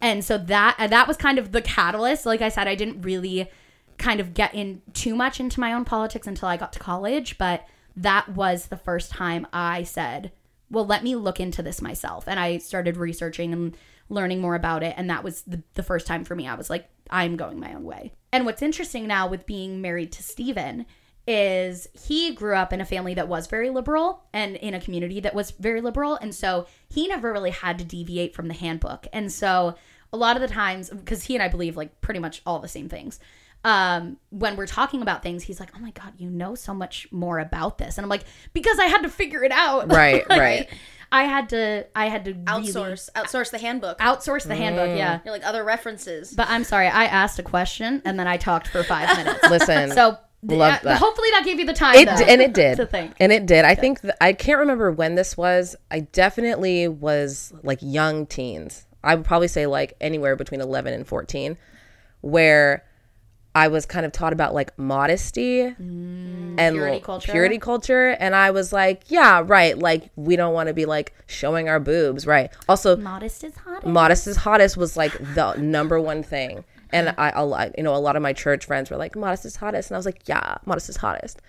And so that uh, that was kind of the catalyst. Like I said, I didn't really kind of get in too much into my own politics until I got to college, but that was the first time I said, "Well, let me look into this myself." And I started researching and learning more about it, and that was the, the first time for me. I was like, "I'm going my own way." And what's interesting now with being married to Stephen is he grew up in a family that was very liberal and in a community that was very liberal and so he never really had to deviate from the handbook and so a lot of the times because he and i believe like pretty much all the same things um when we're talking about things he's like oh my god you know so much more about this and i'm like because i had to figure it out *laughs* Right, Like, right. i had to i had to really Outsource. Outsource the handbook. outsource the handbook yeah You're like other references. but i'm sorry i asked a question and then i talked for five *laughs* minutes Listen. so Love uh, that. hopefully that gave you the time it though, and it *laughs* did. to think. And it did. I think th- i can't remember when this was. I definitely was like young teens. I would probably say like anywhere between 11 and 14 where i was kind of taught about like modesty and Mm, purity like, culture. purity culture. And i was like yeah right like we don't want to be like showing our boobs right. Also modest is hot modest is hottest was like the number one thing and I, a lot you know a lot of my church friends were like modest is hottest. And i was like yeah modest is hottest.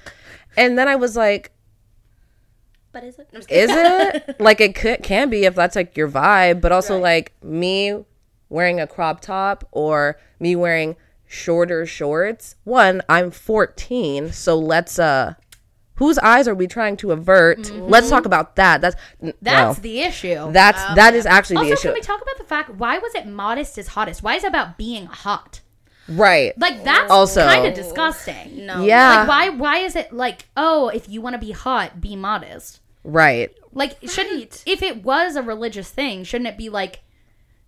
And then i was like But is it? I'm is it? *laughs* Like it could, can be if that's like your vibe but also like me wearing a crop top or me wearing shorter shorts one i'm 14 so let's uh whose eyes are we trying to avert mm-hmm. let's talk about that that's That's no. the issue. that's um, that is actually also, the issue can we talk about the fact why was it modest is hottest? Why is it about being hot? right Like that's Also- kind of disgusting. No. yeah Like why why is it like oh if you want to be hot be modest? right Like shouldn't if it was a religious thing shouldn't it be like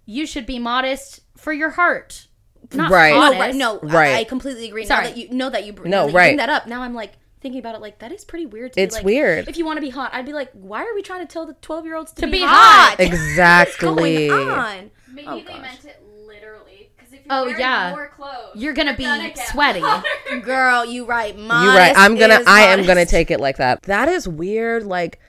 you should be modest for your heart, not Right. No, right. No, Right. I, I completely agree. Sorry. Now that you know that you, br- No, that you right. bring that up, now I'm like thinking about it. Like that is pretty weird. To be It's like, weird. If you want to be hot, I'd be like, why are we trying to tell the 12 year olds to, To be, be hot? hot. exactly What's going on? Maybe Oh, they gosh. meant it literally. Because if you're Oh, yeah. more clothes, You're gonna be gonna get sweaty. *laughs* Girl, you right. Mom. You're right. I'm gonna. is I am gonna take it like that. That is weird. Like,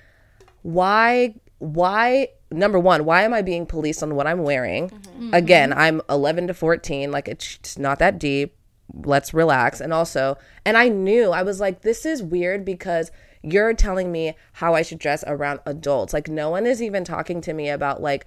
why? Why? Number one, why am I being policed on what I'm wearing? Mm-hmm. Again, I'm 11 to 14. Like, it's not that deep. Let's relax. And also, and I knew I was like, this is weird because you're telling me how I should dress around adults. Like, no one is even talking to me about like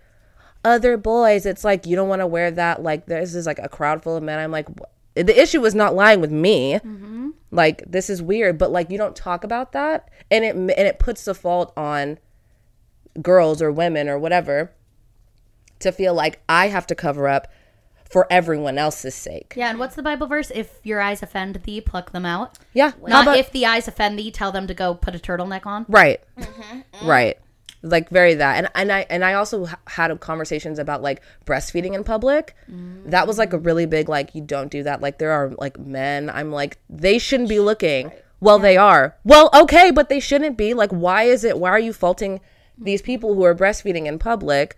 other boys. It's like, you don't want to wear that. Like, this is like a crowd full of men. I'm like, the issue was not lying with me. Mm-hmm. Like, this is weird, but like, you don't talk about that. And it, and it puts the fault on girls or women or whatever to feel like I have to cover up for everyone else's sake. Yeah, and what's the Bible verse? If your eyes offend thee, pluck them out. Yeah. Not but- if the eyes offend thee, tell them to go put a turtleneck on. Right. Mm-hmm, Right. Like very that. And and I and I also h- had conversations about like breastfeeding in public. That was like a really big like you don't do that. Like there are like men. I'm like they shouldn't be looking. Well, they are. Well, okay, but they shouldn't be. Like why is it why are you faulting these people who are breastfeeding in public?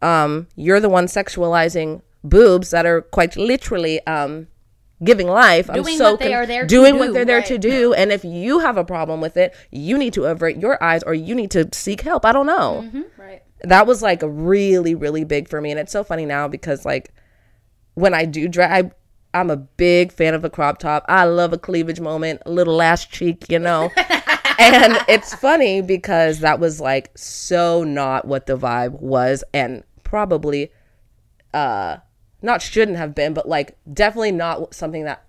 Um you're the one sexualizing boobs that are quite literally um giving life. I'm Doing so what they con- are there to doing do, what they're there right. to do. And if you have a problem with it, you need to avert your eyes or you need to seek help. I don't know. Right. That was like really, really big for me. And it's so funny now because like when I do drag, I, I'm a big fan of a crop top. I love a cleavage moment, a little ass cheek, you know. *laughs* and it's funny because that was like so not what the vibe was and probably uh not shouldn't have been, but like definitely not something that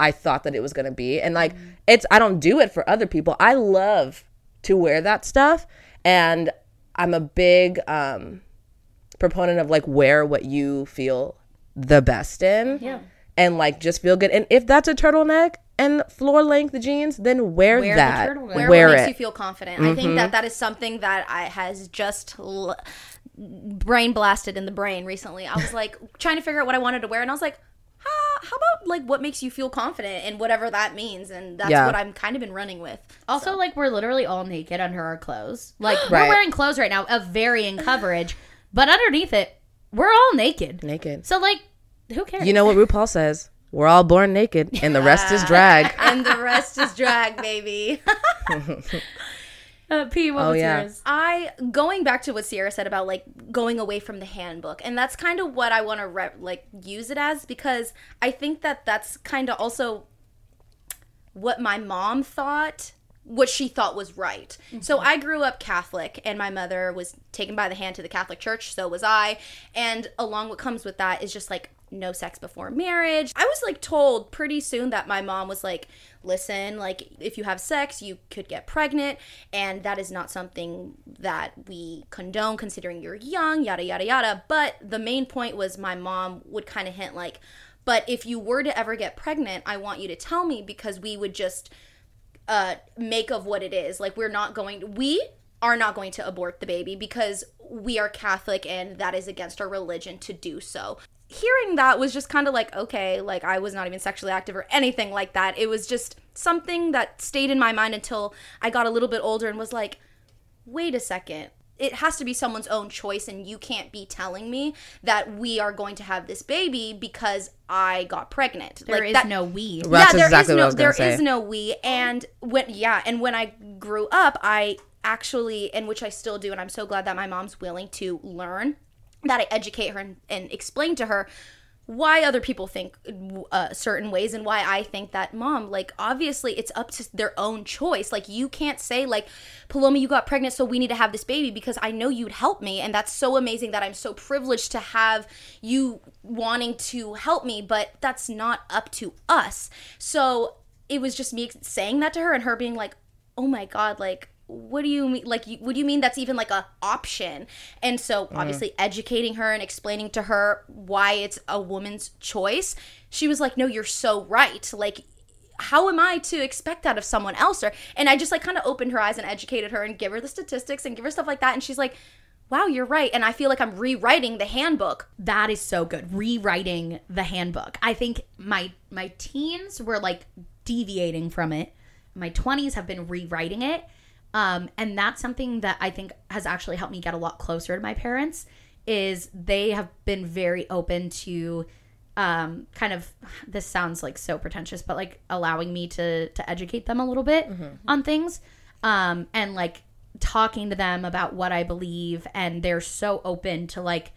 I thought that it was going to be. And like it's I don't do it for other people. I love to wear that stuff and I'm a big um proponent of like wear what you feel the best in. Yeah. And like just feel good. And if that's a turtleneck and floor length jeans, then wear, Wear that. turtleneck. Wear Wear what it. makes you feel confident. I think Mm-hmm. that that is something that I has just l- brain blasted in the brain recently. I was like *laughs* trying to figure out what I wanted to wear, and I was like, ah, how about like what makes you feel confident and whatever that means, and that's Yeah. what I'm kind of been running with. Also, like we're literally all naked under our clothes. *gasps* Like Right. we're wearing clothes right now of varying coverage, but underneath it, we're all naked. naked. So like, who cares? You know what RuPaul says? We're all born naked and the rest is drag. *laughs* and the rest is drag, baby. *laughs* uh, *laughs* P, what Oh, was yeah. yours? I going back to what Sierra said about like going away from the handbook, and that's kind of what I want to re- like use it as because I think that that's kind of also what my mom thought what she thought was right. So I grew up Catholic and my mother was taken by the hand to the Catholic Church, so was I. And along what comes with that is just like no sex before marriage. I was like told pretty soon that my mom was like, listen, like if you have sex, you could get pregnant and that is not something that we condone considering you're young, yada yada yada. But the main point was my mom would kind of hint like but if you were to ever get pregnant, I want you to tell me because we would just uh make of what it is like we're not going we are not going to abort the baby because we are catholic and that is against our religion to do so hearing that was just kind of like okay like i was not even sexually active or anything like that it was just something that stayed in my mind until i got a little bit older and was like wait a second it has to be someone's own choice and you can't be telling me that we are going to have this baby because i got pregnant There like is that, no we. Right. That's there is exactly what I no was gonna there is no we and when yeah and when i grew up i actually and which i still do and i'm so glad that my mom's willing to learn that i educate her and, and explain to her why other people think uh, certain ways and why I think that mom like obviously it's up to their own choice. Like you can't say like Paloma you got pregnant so we need to have this baby because I know you'd help me and that's so amazing that I'm so privileged to have you wanting to help me but that's not up to us. So it was just me saying that to her and her being like oh my god like what do you mean like you, what do you mean that's even like a option and so mm. obviously educating her and explaining to her why it's a woman's choice she was like no you're so right like how am I to expect that of someone else? Or and I just like kind of opened her eyes and educated her and give her the statistics and give her stuff like that. And she's like, "Wow, you're right." And I feel like I'm rewriting the handbook. That is so good. Rewriting the handbook. I think my my teens were like deviating from it. My 20s have been rewriting it. Um, and that's something that I think has actually helped me get a lot closer to my parents is they have been very open to um kind of this sounds like so pretentious but like allowing me to to educate them a little bit on things um and like talking to them about what I believe and they're so open to like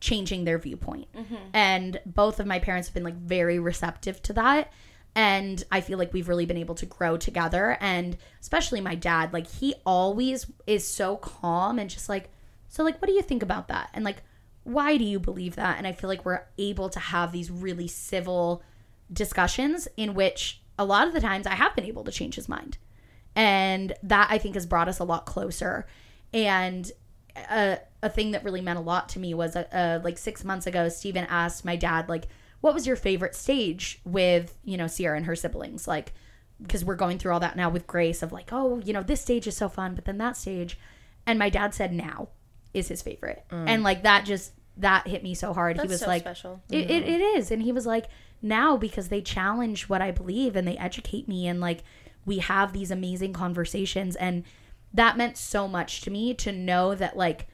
changing their viewpoint. And both of my parents have been like very receptive to that. And I feel like we've really been able to grow together. And especially my dad, like he always is so calm and just like, so like, what do you think about that? And like, why do you believe that? And I feel like we're able to have these really civil discussions in which a lot of the times I have been able to change his mind. And that I think has brought us a lot closer. And a, a thing that really meant a lot to me was uh, uh, like six months ago, Stephen asked my dad, like, what was your favorite stage with, you know, Sierra and her siblings? Like, because we're going through all that now with Grace of like, oh, you know, this stage is so fun, but then that stage. And my dad said now is his favorite. Mm. And like that just, that hit me so hard. he was so like, special. it, it, mm-hmm. it is. And he was like, now because they challenge what I believe and they educate me and like we have these amazing conversations. And that meant so much to me to know that like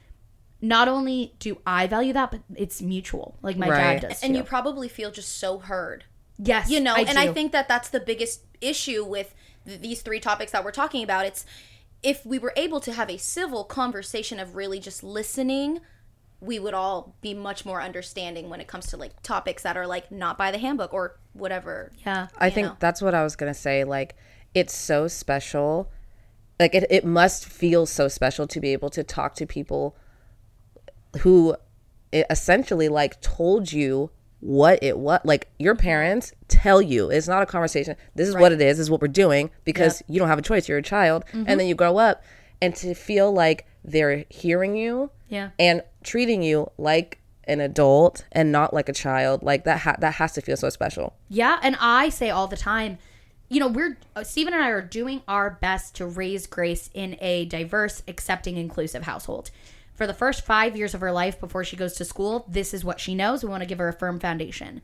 not only do I value that, but it's mutual. Like my Right. dad does. and too. you probably feel just so heard. yes, you know I and i think that that's the biggest issue with th- these three topics that we're talking about it's if we were able to have a civil conversation of really just listening we would all be much more understanding when it comes to like topics that are like not by the handbook or whatever yeah. I think know. that's what I was gonna say. Like, it's so special. Like, it, it must feel so special to be able to talk to people who essentially like told you what it what like your parents tell you. It's not a conversation. This is what it is. This is what we're doing because you don't have a choice. You're a child. Mm-hmm. and then you grow up and to feel like they're hearing you Yeah. and treating you like an adult and not like a child like that ha- that has to feel so special. Yeah, and I say all the time, you know, we're uh, Stephen and I are doing our best to raise Grace in a diverse, accepting, inclusive household. For the first five years of her life before she goes to school, this is what she knows. We want to give her a firm foundation.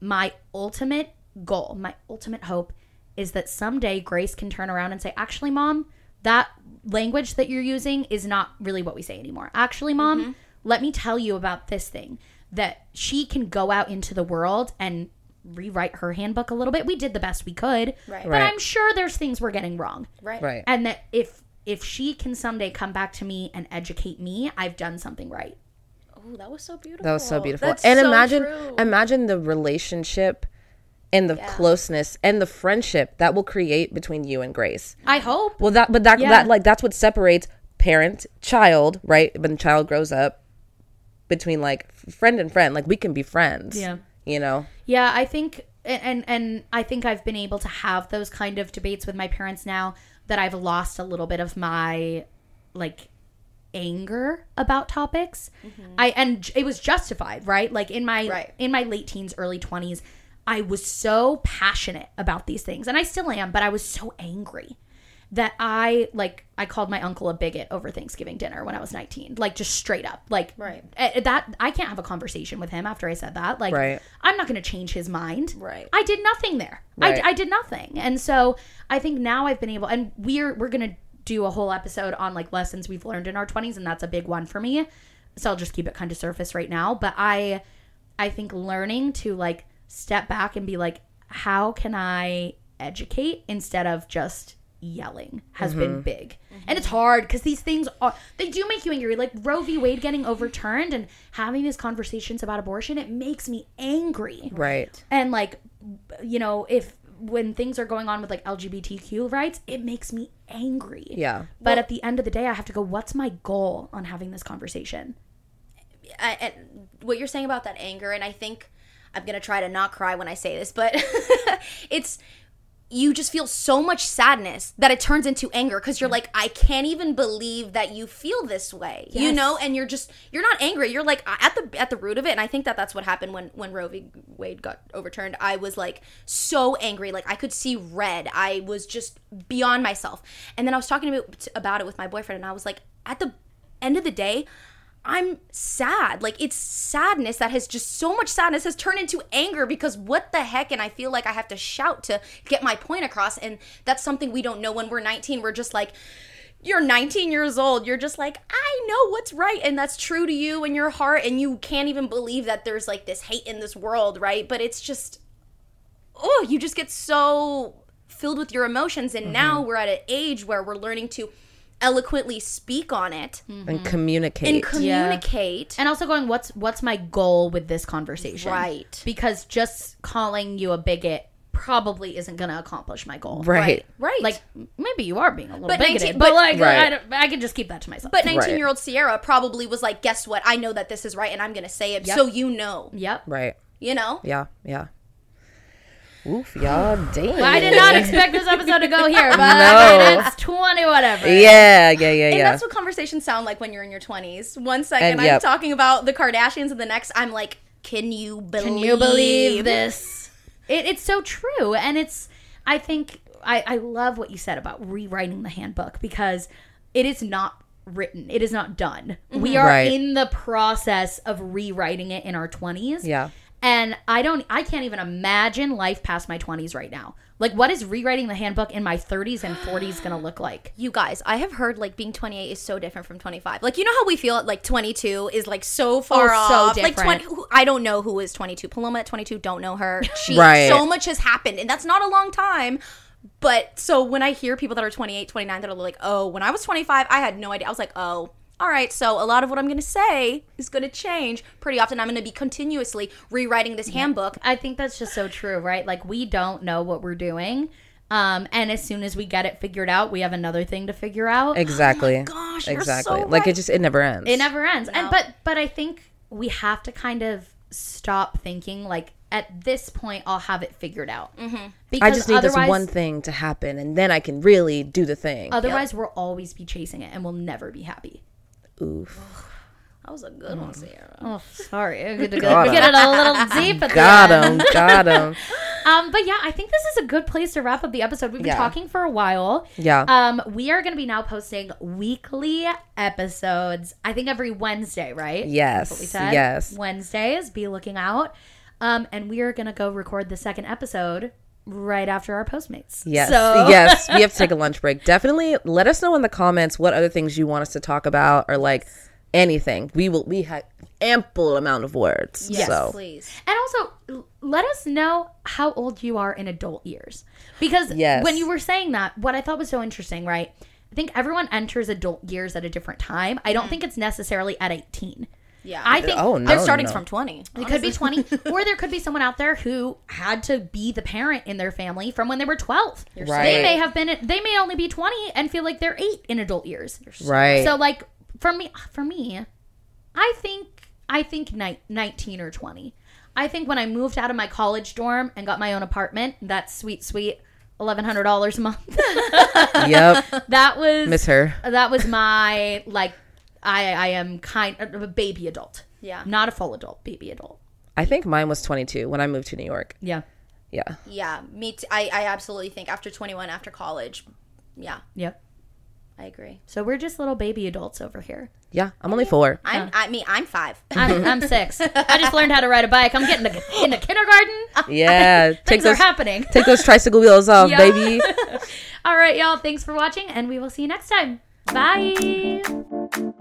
My ultimate goal, my ultimate hope is that someday Grace can turn around and say, Actually, mom, that language that you're using is not really what we say anymore. Actually, mom, mm-hmm. let me tell you about this thing that she can go out into the world and rewrite her handbook a little bit. We did the best we could, Right. but Right. I'm sure there's things we're getting wrong. right right And that if if she can someday come back to me and educate me, I've done something right. oh that was so beautiful That was so beautiful. That's and so imagine true. imagine the relationship and the closeness and the friendship that will create between you and Grace. I hope. Well that but that Yeah. that like that's what separates parent child, right? When the child grows up between like friend and friend. Like we can be friends. Yeah. You know? Yeah, I think and, and and I think I've been able to have those kind of debates with my parents now that I've lost a little bit of my like anger about topics. Mm-hmm. I and it was justified, right? Like in my Right. in my late teens, early 20s, I was so passionate about these things and I still am, but I was so angry that I like I called my uncle a bigot over Thanksgiving dinner when I was 19. Like just straight up. Like Right. eh, that I can't have a conversation with him after I said that. Like Right. I'm not going to change his mind. Right. I did nothing there. Right. I, I did nothing. And so I think now I've been able, and we're we're gonna do a whole episode on like lessons we've learned in our 20s, and that's a big one for me. So I'll just keep it kind of surface right now. But I I think learning to like step back and be like, how can I educate instead of just yelling has been mm-hmm. big. And it's mm-hmm. hard because these things are they do make you angry. Like Roe v. Wade getting overturned and having these conversations about abortion, it makes me angry Right. and like you know if when things are going on with like lgbtq rights it makes me angry Yeah. but at the end of the day i have to go what's my goal on having this conversation I, and what you're saying about that anger, and I think I'm gonna try to not cry when I say this, but *laughs* it's you just feel so much sadness that it turns into anger because you're like, I can't even believe that you feel this way, you know, and you're just you're not angry. You're like at the at the root of it, and I think that that's what happened when when Roe v. Wade got overturned. I was like so angry, like I could see red. I was just beyond myself, and then I was talking about about it with my boyfriend, and I was like, at the end of the day. I'm sad. Like it's sadness that has just so much sadness has turned into anger because what the heck? And I feel like I have to shout to get my point across. And that's something we don't know when we're 19. We're just like, you're 19 years old. You're just like, I know what's right. And that's true to you and your heart. And you can't even believe that there's like this hate in this world, right? But it's just, oh, you just get so filled with your emotions. And now mm-hmm. we're at an age where we're learning to eloquently speak on it and mm-hmm. communicate. and communicate. and also going what's what's my goal with this conversation Right. because just calling you a bigot probably isn't going to accomplish my goal right. Right. like maybe you are being a little But bigoted 19 but, but- like Right. I, don't- I can just keep that to myself But 19 year old Sierra probably was like, guess what? I know that this is right and I'm going to say it. Yep. So you know, yep Right. you know? Yeah. Yeah. Oof, y'all damn. I did not expect this episode to go here, *laughs* but No. it's 20 whatever. Yeah, yeah, yeah, And yeah. that's what conversations sound like when you're in your 20s. One second And I'm yep. talking about the Kardashians, and the next I'm like, can you believe? Can you believe this? It, it's so true. And it's, I think, I, I love what you said about rewriting the handbook because it is not written, it is not done. We mm-hmm. are Right. in the process of rewriting it in our 20s. Yeah. And I don't, I can't even imagine life past my 20s right now. Like, what is rewriting the handbook in my 30s and 40s going to look like? You guys, I have heard like being 28 is so different from 25. Like you know how we feel at like 22 is like so oh, far Oh, so off. Like 20 I don't know who is 22. Paloma at 22 don't know her. *laughs* She Right. so much has happened and that's not a long time. But so when I hear people that are 28, 29 that are like, "Oh, when I was 25, I had no idea." I was like, "Oh, all right, so a lot of what I'm going to say is going to change pretty often. I'm going to be continuously rewriting this handbook. I think that's just so true, right? Like we don't know what we're doing. Um, and as soon as we get it figured out, we have another thing to figure out. *gasps* exactly. gosh, you're exactly. so like right. it just it never ends. It never ends. And but but I think we have to kind of stop thinking like at this point I'll have it figured out. Mm-hmm. Because I just need this otherwise, one thing to happen, and then I can really do the thing. Otherwise, we'll always be chasing it, and we'll never be happy. Oof. That was a good one, Sierra. Oh, sorry, I get it get it a little deep at Got the end. him. Got him. *laughs* Um, but yeah, I think this is a good place to wrap up the episode. We've been Yeah. talking for a while. Yeah. Um, we are going to be now posting weekly episodes. I think every Wednesday, right? Yes, That's what we said. yes. Wednesdays. Be looking out. Um, and we are going to go record the second episode right after our Postmates. Yes. So *laughs* yes. We have to take a lunch break. Definitely let us know in the comments what other things you want us to talk about or like anything. We will we have ample amount of words. Yes, so please. And also, let us know how old you are in adult years. Because Yes. when you were saying that, what I thought was so interesting, right? I think everyone enters adult years at a different time. I don't mm. think it's necessarily at 18. Yeah. I think Oh no. I'm starting no. from 20. it could be 20, *laughs* or there could be someone out there who had to be the parent in their family from when they were 12. Right. They may have been, they may only be 20 and feel like they're eight in adult years. Right. So, like, for me, for me, I think I think ni- 19 or 20. I think when I moved out of my college dorm and got my own apartment, that sweet, sweet $1,100 a month. yep. *laughs* that was Miss her. That was my like. I I am kind of a baby adult. Yeah. not a full adult, baby adult. I think mine was 22 when I moved to New York. Yeah, Yeah. Yeah, me t- I, I absolutely think after 21, after college, yeah, yep. I agree. So we're just little baby adults over here. Yeah. I'm only four. I'm, I mean, I'm five. I'm, I'm *laughs* six. I just learned how to ride a bike. I'm getting in the kindergarten. *laughs* Yeah. take Things are those happening. take those tricycle wheels off, Yeah. baby. *laughs* All right, y'all. Thanks for watching, and we will see you next time. Bye.